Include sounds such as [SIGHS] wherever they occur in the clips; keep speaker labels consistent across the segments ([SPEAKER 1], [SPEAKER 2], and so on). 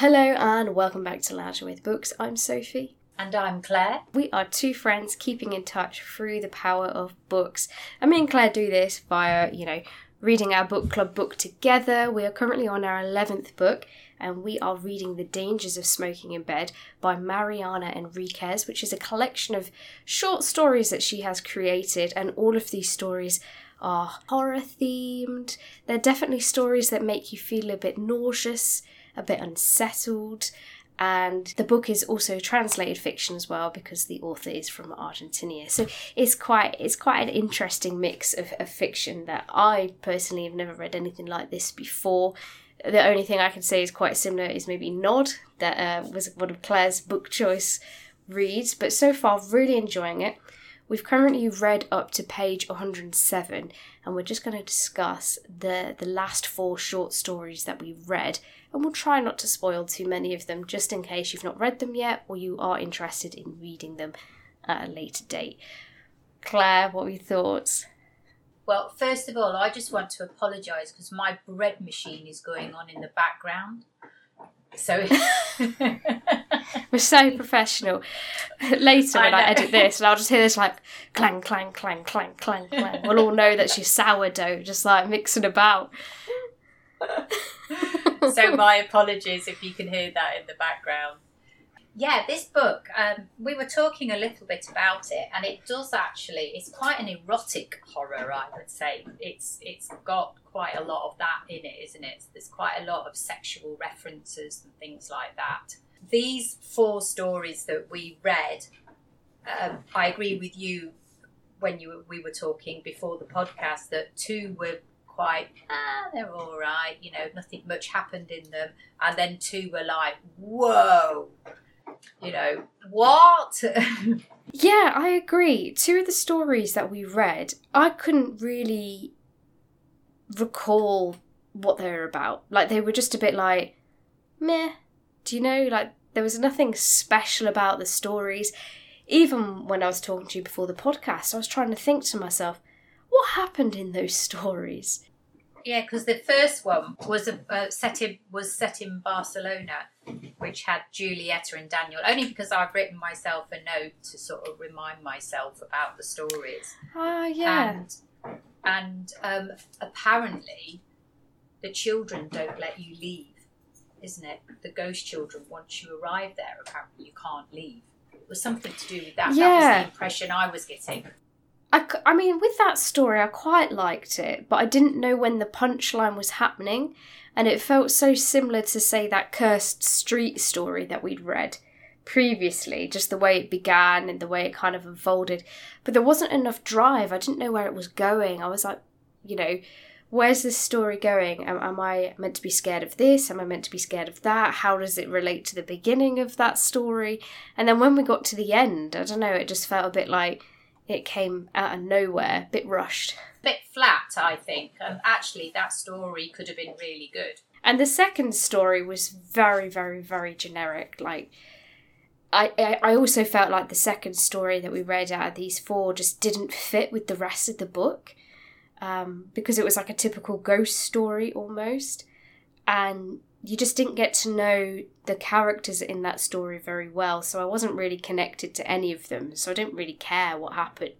[SPEAKER 1] Hello and welcome back to Lounging with Books. I'm Sophie.
[SPEAKER 2] And I'm Claire.
[SPEAKER 1] We are two friends keeping in touch through the power of books. And me and Claire do this via, you know, reading our book club book together. We are currently on our 11th book and we are reading The Dangers of Smoking in Bed by Mariana Enriquez, which is a collection of short stories that she has created. And all of these stories are horror themed. They're definitely stories that make you feel a bit nauseous, a bit unsettled. And the book is also translated fiction as well because the author is from Argentina. So it's quite it's quite an interesting mix of, of fiction that I personally have never read anything like this before. The only thing I can say is quite similar is maybe Nod, that uh, was one of Claire's book choice reads, but so far really enjoying it. We've currently read up to page 107, and we're just going to discuss the, the last four short stories that we read, and we'll try not to spoil too many of them just in case you've not read them yet or you are interested in reading them at a later date. Claire, what were your thoughts?
[SPEAKER 2] Well, first of all, I just want to apologise because my bread machine is going on in the background. So [LAUGHS]
[SPEAKER 1] we're so professional. Later, when I, I, edit this, and I'll just hear this like clang, clang, clang, clang, clang, clang. We'll all know that she's sourdough, just like mixing about. [LAUGHS]
[SPEAKER 2] so my apologies if you can hear that in the background yeah, this book, um, we were talking a little bit about it, and it does actually. It's quite an erotic horror, I would say. It's it's got quite a lot of that in it, isn't it? There's quite a lot of sexual references and things like that. These four stories that we read, um, I agree with you when you we were talking before the podcast that two were quite ah they're all right, you know, nothing much happened in them, and then two were like whoa you know, what? [LAUGHS]
[SPEAKER 1] yeah, I agree. Two of the stories that we read, I couldn't really recall what they were about. Like, they were just a bit like, meh. Do you know? Like, there was nothing special about the stories. Even when I was talking to you before the podcast, I was trying to think to myself, what happened in those [LAUGHS] stories?
[SPEAKER 2] Yeah, because the first one was a, uh, set in was set in Barcelona, which had Julieta and Daniel. Only because I've written myself a note to sort of remind myself about the stories.
[SPEAKER 1] Ah, uh, yeah.
[SPEAKER 2] And, and um, apparently, the children don't let you leave, isn't it? The ghost children, once you arrive there, apparently you can't leave. It was something to do with that. Yeah. That was the impression I was getting.
[SPEAKER 1] I, I mean, with that story, I quite liked it, but I didn't know when the punchline was happening, and it felt so similar to, say, that cursed street story that we'd read previously, just the way it began and the way it kind of unfolded. But there wasn't enough drive. I didn't know where it was going. I was like, you know, where's this story going? Am, am I meant to be scared of this? Am I meant to be scared of that? How does it relate to the beginning of that story? And then when we got to the end, I don't know, it just felt a bit like it came out of nowhere, a bit rushed.
[SPEAKER 2] A bit flat, I think. And actually, that story could have been really good.
[SPEAKER 1] And the second story was very, very, very generic. Like, I, I also felt like the second story that we read out of these four just didn't fit with the rest of the book um, because it was like a typical ghost story almost. And you just didn't get to know the characters in that story very well, so I wasn't really connected to any of them, so I didn't really care what happened.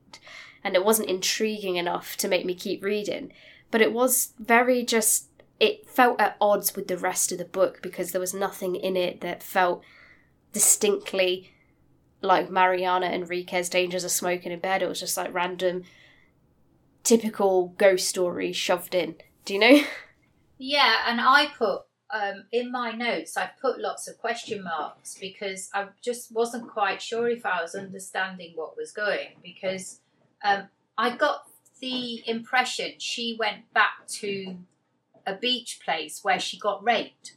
[SPEAKER 1] And it wasn't intriguing enough to make me keep reading. But it was very just, it felt at odds with the rest of the book because there was nothing in it that felt distinctly like Mariana Enriquez Dangers of Smoking in Bed. It was just like random, typical ghost story shoved in. Do you know? [LAUGHS]
[SPEAKER 2] Yeah, and I put um, in my notes, I've put lots of question marks because I just wasn't quite sure if I was understanding what was going. Because um, I got the impression she went back to a beach place where she got raped.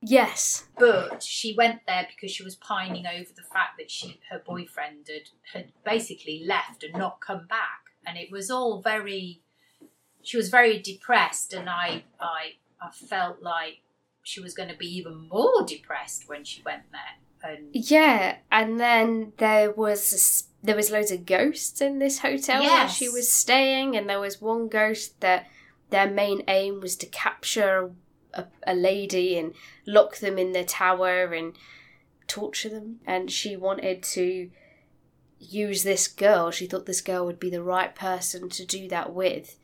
[SPEAKER 1] Yes,
[SPEAKER 2] but she went there because she was pining over the fact that she her boyfriend had had basically left and not come back, and it was all very. She was very depressed, and I I I felt like she was going to be even more depressed when she went there. And
[SPEAKER 1] yeah, and then there was there was loads of ghosts in this hotel yes. where she was staying, and there was one ghost that their main aim was to capture a, a lady and lock them in the tower and torture them. And she wanted to use this girl. She thought this girl would be the right person to do that with.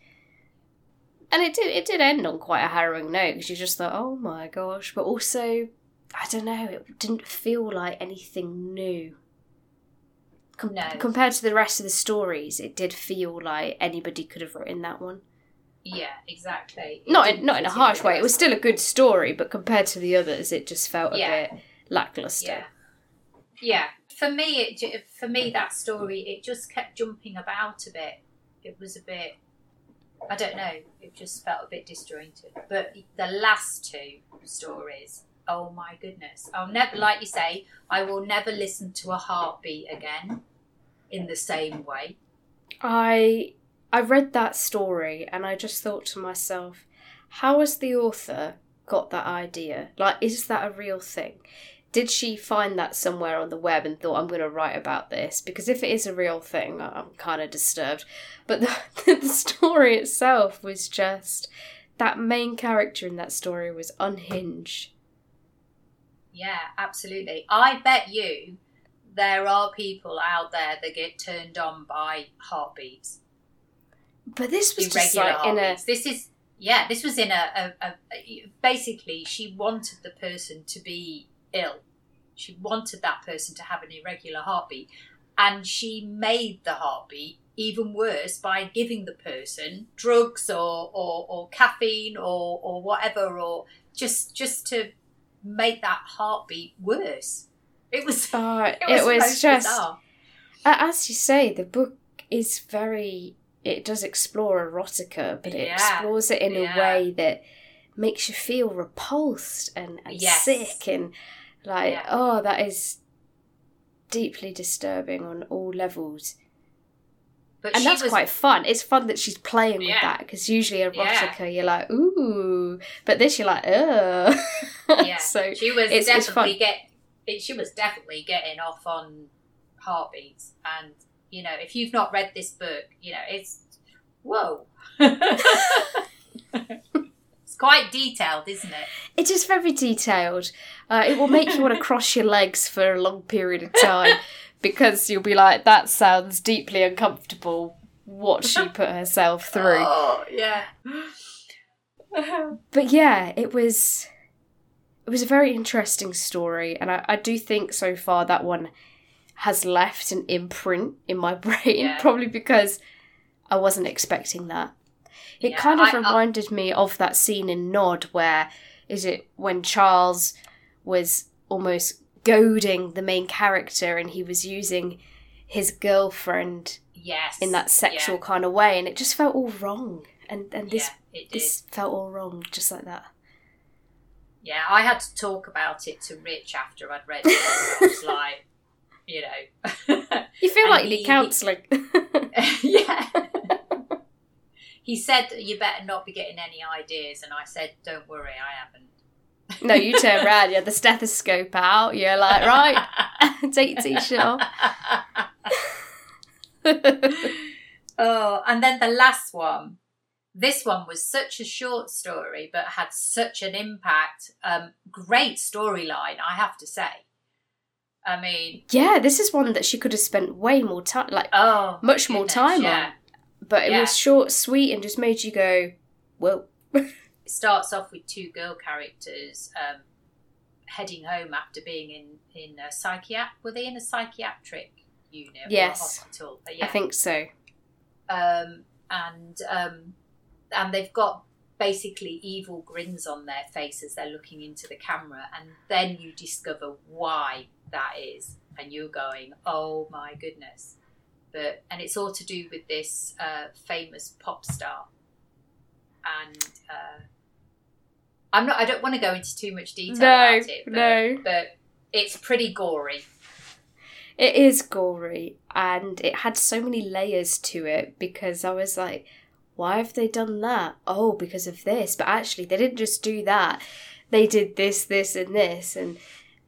[SPEAKER 1] And it did. It did end on quite a harrowing note because you just thought, "Oh my gosh!" But also, I don't know. It didn't feel like anything new. Com-
[SPEAKER 2] No.
[SPEAKER 1] Compared to the rest of the stories, it did feel like anybody could have written that one.
[SPEAKER 2] Yeah, exactly. It
[SPEAKER 1] Not in, not in a harsh way. It was still a good story, but compared to the others, it just felt a
[SPEAKER 2] Yeah.
[SPEAKER 1] bit lackluster.
[SPEAKER 2] Yeah, yeah. For me, it for me that story it just kept jumping about a bit. It was a bit. I don't know. It just felt a bit disjointed. But the last two stories, oh my goodness! I'll never, like you say, I will never listen to a heartbeat again in the same way.
[SPEAKER 1] I I read that story and I just thought to myself, how has the author got that idea? Like, is that a real thing? Did she find that somewhere on the web and thought, I'm going to write about this? Because if it is a real thing, I'm kind of disturbed. But the, [LAUGHS] the story itself was just that main character in that story was unhinged.
[SPEAKER 2] Yeah, absolutely. I bet you there are people out there that get turned on by heartbeats.
[SPEAKER 1] But this was just
[SPEAKER 2] irregular
[SPEAKER 1] like in a.
[SPEAKER 2] This is yeah. This was in a, a, a- basically she wanted the person to be ill. She wanted that person to have an irregular heartbeat, and she made the heartbeat even worse by giving the person drugs or or, or caffeine or or whatever or just just to make that heartbeat worse. It was
[SPEAKER 1] uh, [LAUGHS]
[SPEAKER 2] it was, most
[SPEAKER 1] just
[SPEAKER 2] bizarre.
[SPEAKER 1] As you say, the book is very. It does explore erotica, but it
[SPEAKER 2] Yeah,
[SPEAKER 1] explores it in
[SPEAKER 2] yeah.
[SPEAKER 1] a way that makes you feel repulsed and, and
[SPEAKER 2] Yes.
[SPEAKER 1] sick and like,
[SPEAKER 2] Yeah.
[SPEAKER 1] oh, that is deeply disturbing on all levels.
[SPEAKER 2] But
[SPEAKER 1] and that's
[SPEAKER 2] was
[SPEAKER 1] quite fun. It's fun that she's playing with that because usually erotica,
[SPEAKER 2] Yeah.
[SPEAKER 1] you're like, ooh, but this you're like, ugh. [LAUGHS]
[SPEAKER 2] yeah.
[SPEAKER 1] so
[SPEAKER 2] she was
[SPEAKER 1] it's- it's
[SPEAKER 2] definitely
[SPEAKER 1] fun.
[SPEAKER 2] get it, she was definitely getting off on heartbeats and you know if you've not read this book you know it's whoa it's [LAUGHS] [LAUGHS] quite detailed isn't it
[SPEAKER 1] It is very detailed. Uh, it will make you want to [LAUGHS] cross your legs for a long period of time because you'll be like, that sounds deeply uncomfortable. What she put herself [LAUGHS] through.
[SPEAKER 2] oh yeah
[SPEAKER 1] But yeah, it was. It was a very interesting story, and I, I do think so far that one has left an imprint in my [LAUGHS] brain,
[SPEAKER 2] Yeah.
[SPEAKER 1] probably because I wasn't expecting that. It
[SPEAKER 2] Yeah,
[SPEAKER 1] kind of
[SPEAKER 2] I- I-
[SPEAKER 1] reminded me of that scene in Nod where is it when Charles was almost goading the main character and he was using his girlfriend
[SPEAKER 2] yes
[SPEAKER 1] in that sexual kind of way and it just felt all wrong and and this
[SPEAKER 2] yeah,
[SPEAKER 1] this felt all wrong just like that.
[SPEAKER 2] yeah I had to talk about it to Rich after I'd read it I was [LAUGHS] like you know
[SPEAKER 1] You feel [LAUGHS]
[SPEAKER 2] And
[SPEAKER 1] like you need counselling. [LAUGHS]
[SPEAKER 2] yeah. He said you better not be getting any ideas, and I said, "Don't worry, I haven't."
[SPEAKER 1] no, you turn around, you have the stethoscope out, you're like, right, [LAUGHS] take your t-shirt off. [LAUGHS]
[SPEAKER 2] oh, and then the last one. This one was such a short story, but had such an impact. Um, great storyline, I have to say. I mean,
[SPEAKER 1] yeah, this is one that she could have spent way more time, like
[SPEAKER 2] oh,
[SPEAKER 1] much more time
[SPEAKER 2] yeah.
[SPEAKER 1] on. But it
[SPEAKER 2] Yeah.
[SPEAKER 1] was short, sweet, and just made you go, "Whoa!" [LAUGHS]
[SPEAKER 2] It starts off with two girl characters um, heading home after being in in a psychiatric. Were they in a psychiatric unit or
[SPEAKER 1] Yes.
[SPEAKER 2] a hospital? Uh,
[SPEAKER 1] I think so.
[SPEAKER 2] um, and um, and they've got basically evil grins on their face as they're looking into the camera, and then you discover why that is, and you're going, "Oh my goodness!" But and it's all to do with this uh, famous pop star, and uh, I'm not. I don't want to go into too much detail
[SPEAKER 1] No,
[SPEAKER 2] about it, but,
[SPEAKER 1] no.
[SPEAKER 2] but it's pretty gory.
[SPEAKER 1] It is gory, and it had so many layers to it because I was like, why have they done that? Oh, because of this. But actually, they didn't just do that. They did this, this, and this, and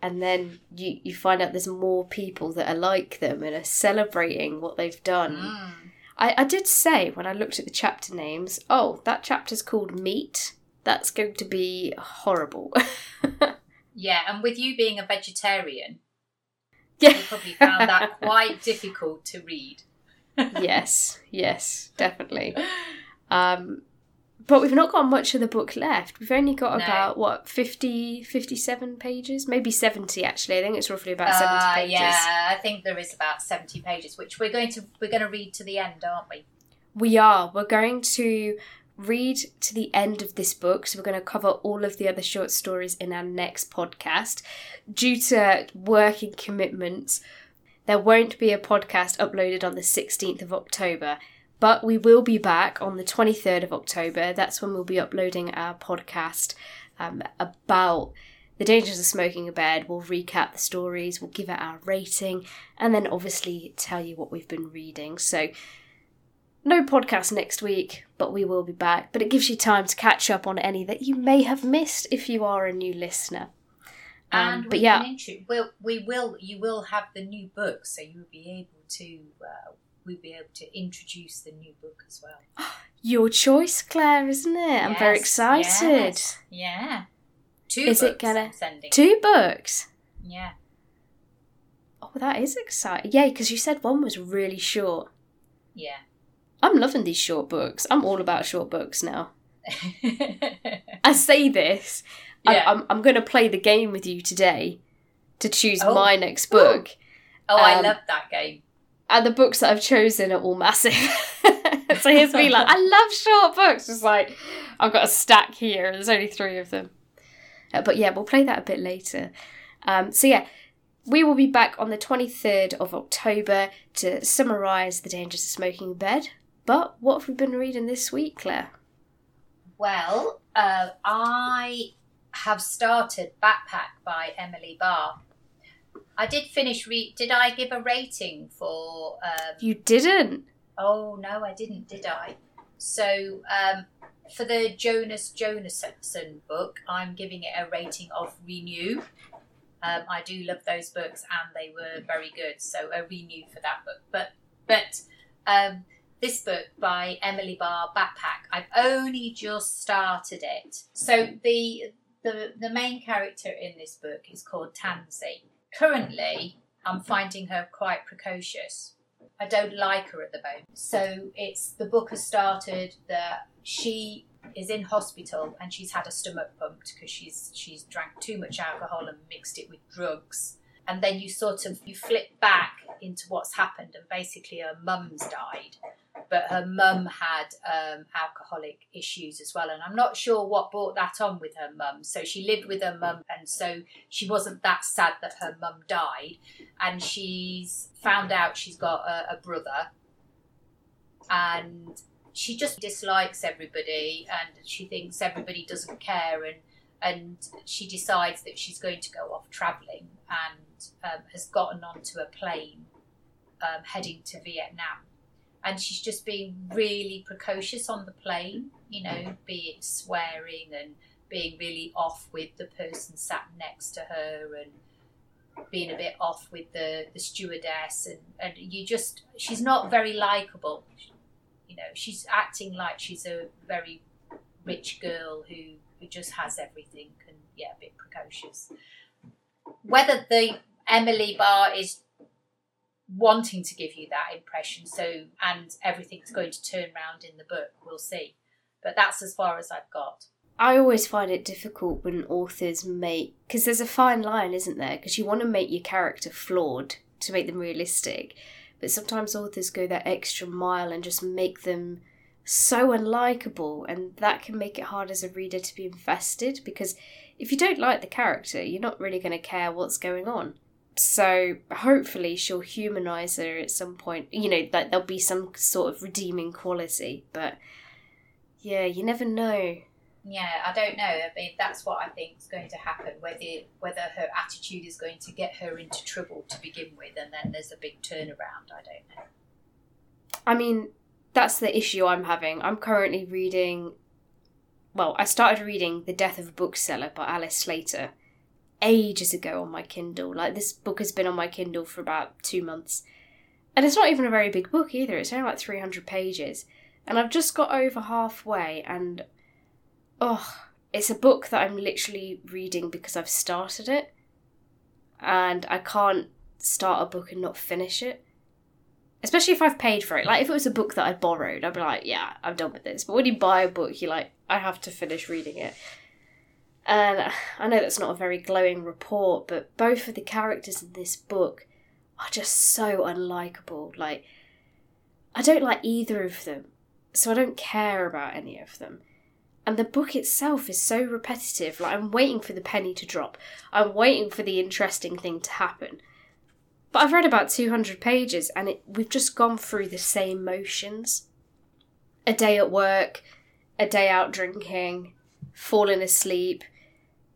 [SPEAKER 1] and then you you find out there's more people that are like them and are celebrating what they've done.
[SPEAKER 2] Mm.
[SPEAKER 1] I, I did say when I looked at the chapter names, oh, that chapter's called Meat. that's going to be horrible. [LAUGHS]
[SPEAKER 2] Yeah, and with you being a vegetarian,
[SPEAKER 1] yeah.
[SPEAKER 2] you probably found that [LAUGHS] quite difficult to read.
[SPEAKER 1] yes, yes, definitely. [LAUGHS] Um, but we've not got much of the book left. We've only got
[SPEAKER 2] No.
[SPEAKER 1] about, what, 50, 57 pages? Maybe 70, actually. I think it's roughly about 70
[SPEAKER 2] Uh,
[SPEAKER 1] pages.
[SPEAKER 2] yeah, I think there is about seventy pages, which we're going to we're going to read to the end, aren't we?
[SPEAKER 1] We are. We're going to read to the end of this book. So we're going to cover all of the other short stories in our next podcast. Due to working commitments, there won't be a podcast uploaded on the 16th of October. But we will be back on the 23rd of October. That's when we'll be uploading our podcast um, about the dangers of smoking in bed. We'll recap the stories, we'll give it our rating, and then obviously tell you what we've been reading. So no podcast next week, but we will be back. But it gives you time to catch up on any that you may have missed if you are a new listener. Um,
[SPEAKER 2] And
[SPEAKER 1] but yeah,
[SPEAKER 2] we'll, we will you will have the new book, so you'll be able to uh, we'll be able to introduce the new book as well. [GASPS]
[SPEAKER 1] your choice, Claire, isn't it? I'm very excited.
[SPEAKER 2] yes, Yeah, two.
[SPEAKER 1] Is it
[SPEAKER 2] books
[SPEAKER 1] gonna-
[SPEAKER 2] I'm sending?
[SPEAKER 1] Two books.
[SPEAKER 2] Yeah,
[SPEAKER 1] Oh, that is exciting. Yeah, because you said one was really short.
[SPEAKER 2] yeah.
[SPEAKER 1] I'm loving these short books. I'm all about short books now. [LAUGHS] I say this. I,
[SPEAKER 2] Yeah.
[SPEAKER 1] I'm, I'm going to play the game with you today to choose
[SPEAKER 2] Oh.
[SPEAKER 1] my next book.
[SPEAKER 2] oh, I
[SPEAKER 1] Um,
[SPEAKER 2] love that game.
[SPEAKER 1] And the books that I've chosen are all massive. [LAUGHS] so here's me like, I love short books. It's like I've got a stack here. There's only three of them. Uh, but yeah, we'll play that a bit later. Um, so yeah, we will be back on the 23rd of October to summarise the dangers of smoking in bed. But what have we been reading this week, Claire?
[SPEAKER 2] Well, uh, I have started Backpack by Emily Barr. I did finish read. Did I give a rating for? Um,
[SPEAKER 1] You didn't.
[SPEAKER 2] oh no, I didn't. Did I? So um, for the Jonas Jonasson book, I'm giving it a rating of Renew. Um, I do love those books, and they were very good. So a renew for that book. But but um, this book by Emily Barr, Backpack, I've only just started it. So the the the main character in this book is called Tansy. Currently, I'm finding her quite precocious. I don't like her at the moment. So it's the book has started that she is in hospital and she's had a stomach pumped because she's she's drank too much alcohol and mixed it with drugs. And then you sort of you flip back into what's happened and basically her mum's died. But her mum had um, alcoholic issues as well, and I'm not sure what brought that on with her mum. So she lived with her mum, and so she wasn't that sad that her mum died. And she's found out she's got a, a brother, and she just dislikes everybody and she thinks everybody doesn't care and and she decides that she's going to go off travelling and um, has gotten onto a plane um, heading to Vietnam and she's just being really precocious on the plane you know mm. be it swearing and being really off with the person sat next to her and being a bit off with the, the stewardess and, and you just she's not very likable. You know she's acting like she's a very rich girl who who just has everything and yeah a bit precocious. Whether the Emily Barr is wanting to give you that impression so and everything's going to turn round in the book we'll see but that's as far as i've got
[SPEAKER 1] I always find it difficult when authors make because there's a fine line, isn't there? Because you want to make your character flawed to make them realistic, but sometimes authors go that extra mile and just make them so unlikable, and that can make it hard as a reader to be invested because if you don't like the character, you're not really going to care what's going on. So hopefully she'll humanize her at some point. You know, like there'll be some sort of redeeming quality, but yeah, you never know.
[SPEAKER 2] Yeah, I don't know. I mean, that's what I think is going to happen. Whether whether her attitude is going to get her into trouble to begin with, and then there's a big turnaround. I don't know.
[SPEAKER 1] I mean, that's the issue I'm having. I'm currently reading. Well, I started reading The Death of a Bookseller by Alice Slater ages ago on my Kindle. Like, this book has been on my Kindle for about two months. And it's not even a very big book either, it's only like 300 pages. And I've just got over halfway, and oh, it's a book that I'm literally reading because I've started it, and I can't start a book and not finish it. Especially if I've paid for it. Like if it was a book that I borrowed, I'd be like, yeah, I'm done with this. But when you buy a book, you're like, I have to finish reading it. And I know that's not a very glowing report, but both of the characters in this book are just so unlikable. Like, I don't like either of them, so I don't care about any of them. And the book itself is so repetitive. Like, I'm waiting for the penny to drop, I'm waiting for the interesting thing to happen. But I've read about 200 pages and it, we've just gone through the same motions. A day at work, a day out drinking, falling asleep,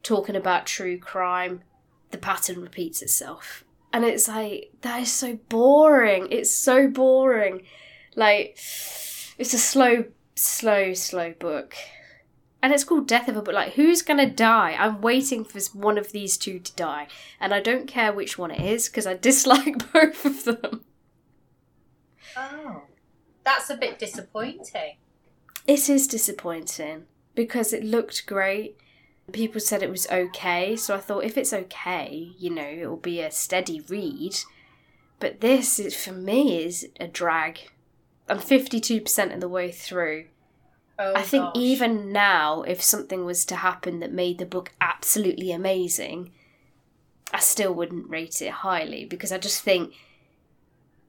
[SPEAKER 1] talking about true crime. The pattern repeats itself. And it's like, that is so boring. It's so boring. Like, it's a slow, slow, slow book. And it's called Death of a Book. Like, who's gonna die? I'm waiting for one of these two to die. And I don't care which one it is because I dislike [LAUGHS] both of them.
[SPEAKER 2] Oh. That's a bit disappointing.
[SPEAKER 1] It is disappointing because it looked great. People said it was okay, so I thought if it's okay, you know, it'll be a steady read. But this, is, for me, is a drag. I'm 52% of the way through.
[SPEAKER 2] Oh,
[SPEAKER 1] I think
[SPEAKER 2] gosh.
[SPEAKER 1] even now, if something was to happen that made the book absolutely amazing, I still wouldn't rate it highly because I just think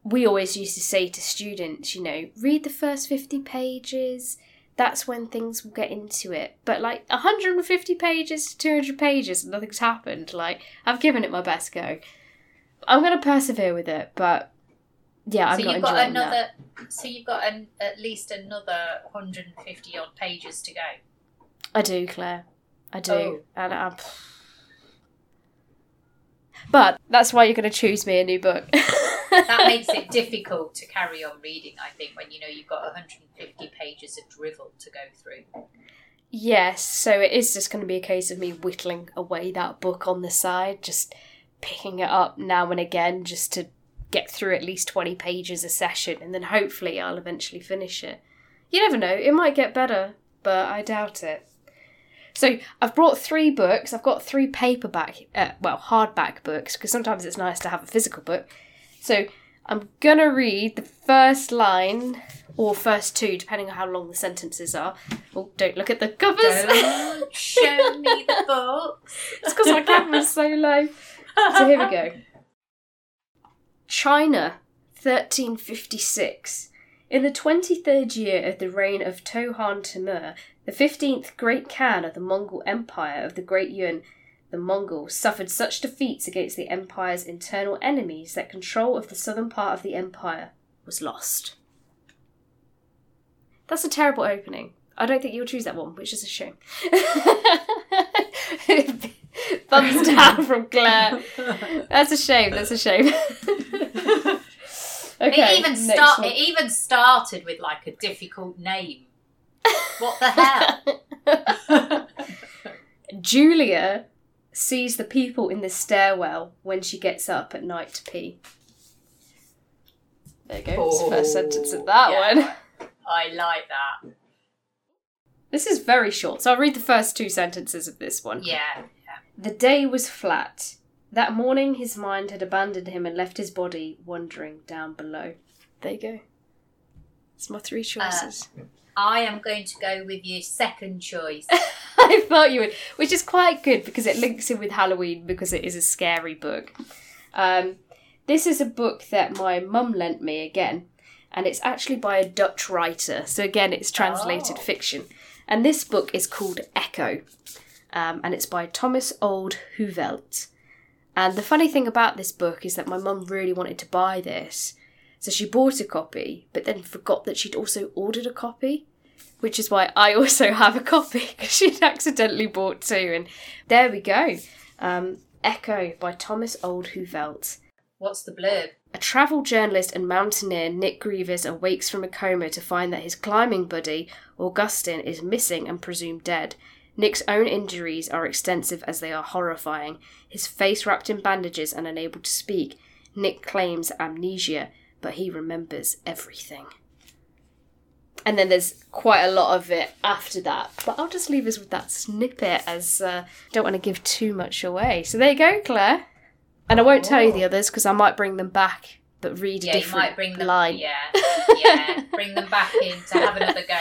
[SPEAKER 1] we always used to say to students, you know, read the first 50 pages, that's when things will get into it. But like 150 pages to 200 pages, and nothing's happened. Like, I've given it my best go. I'm going to persevere with it, but yeah, I'm
[SPEAKER 2] so
[SPEAKER 1] not
[SPEAKER 2] you've got another.
[SPEAKER 1] that.
[SPEAKER 2] So you've got an, at least another 150 odd pages to go.
[SPEAKER 1] I do, Claire. I do.
[SPEAKER 2] Oh.
[SPEAKER 1] And I'm... Um, [SIGHS] but that's why you're going to choose me a new book. [LAUGHS]
[SPEAKER 2] That makes it difficult to carry on reading. I think when you know you've got 150 pages of drivel to go through.
[SPEAKER 1] Yes, so it is just going to be a case of me whittling away that book on the side, just picking it up now and again just to get through at least 20 pages a session, and then hopefully I'll eventually finish it. You never know, it might get better, but I doubt it. So I've brought three books. I've got three paperback, uh, well, hardback books, because sometimes it's nice to have a physical book. So I'm gonna read the first line or first two, depending on how long the sentences are. Oh, don't look at the covers.
[SPEAKER 2] Don't [LAUGHS] show me the books.
[SPEAKER 1] it's because my camera's so low. So here we go. China, 1356. In the 23rd year of the reign of Tohan Timur, the 15th Great Khan of the Mongol Empire of the Great Yuan, the Mongols suffered such defeats against the empire's internal enemies that control of the southern part of the empire was lost. That's a terrible opening. I don't think you'll choose that one, which is a shame. [LAUGHS] Thumbs down from Claire. That's a shame. That's a shame. [LAUGHS] okay.
[SPEAKER 2] it even
[SPEAKER 1] next
[SPEAKER 2] start.
[SPEAKER 1] one.
[SPEAKER 2] It even started with like a difficult name. What the hell? [LAUGHS]
[SPEAKER 1] Julia sees the people in the stairwell when she gets up at night to pee. There you go. That's the first oh. sentence of that
[SPEAKER 2] yeah.
[SPEAKER 1] one.
[SPEAKER 2] I like that.
[SPEAKER 1] This is very short, so I'll read the first two sentences of this one.
[SPEAKER 2] Yeah.
[SPEAKER 1] The day was flat. That morning his mind had abandoned him and left his body wandering down below. There you go. It's my three choices.
[SPEAKER 2] Uh, I am going to go with your second choice. [LAUGHS]
[SPEAKER 1] I thought you would, which is quite good because it links in with Halloween because it is a scary book. Um, this is a book that my mum lent me again, and it's actually by a Dutch writer. So again, it's translated
[SPEAKER 2] Oh.
[SPEAKER 1] fiction, and this book is called Echo, um, and it's by Thomas Olde Heuvelt. And the funny thing about this book is that my mum really wanted to buy this, so she bought a copy, but then forgot that she'd also ordered a copy which is why I also [LAUGHS] have a copy because she'd accidentally bought two. And there we go. Um, Echo by Thomas Olde Heuvelt.
[SPEAKER 2] What's the blurb?
[SPEAKER 1] A travel journalist and mountaineer, Nick Grevers, awakes from a coma to find that his climbing buddy, Augustine, is missing and presumed dead. Nick's own injuries are extensive as they are horrifying. His face wrapped in bandages and unable to speak. Nick claims amnesia, but he remembers everything. and then there's quite a lot of it after that. But I'll just leave us with that snippet as uh, don't want to give too much away. So there you go, Claire. And I won't tell you the
[SPEAKER 2] Oh.
[SPEAKER 1] others because I might bring them back, but read a
[SPEAKER 2] Yeah,
[SPEAKER 1] different
[SPEAKER 2] might bring them.
[SPEAKER 1] line.
[SPEAKER 2] Yeah, [LAUGHS] yeah, bring them back in to have another go.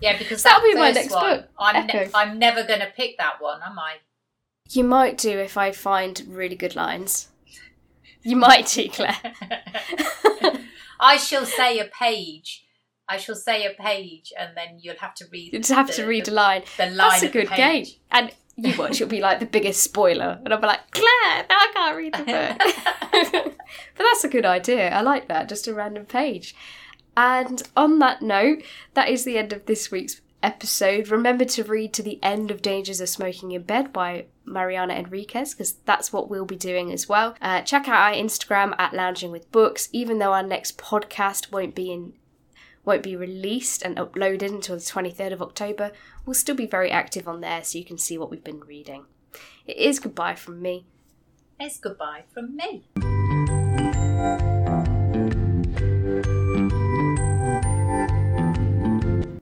[SPEAKER 2] Yeah, because
[SPEAKER 1] That'll
[SPEAKER 2] that
[SPEAKER 1] be my next
[SPEAKER 2] one,
[SPEAKER 1] book,
[SPEAKER 2] I'm ne- I'm never going to pick that one, am I?
[SPEAKER 1] You might do if I find really good lines. [LAUGHS] You might do, Claire. [LAUGHS]
[SPEAKER 2] I shall say a page. I shall say a page, and then you'll have to read.
[SPEAKER 1] You just have
[SPEAKER 2] the-
[SPEAKER 1] to read
[SPEAKER 2] the,
[SPEAKER 1] a line.
[SPEAKER 2] the line.
[SPEAKER 1] That's a good game. And you watch, it'll be like the biggest spoiler. And I'll be like, Claire, now I can't read the [LAUGHS] book. but that's a good idea. I like that. Just a random page. And on that note, that is the end of this week's episode. Remember to read to the end of Dangers of Smoking in Bed by Mariana Enriquez, because that's what we'll be doing as well. Uh, check out our Instagram at Lounging with Books, even though our next podcast won't be in won't be released and uploaded until the 23rd of October, we'll still be very active on there so you can see what we've been reading. It is goodbye from me.
[SPEAKER 2] It's goodbye from me.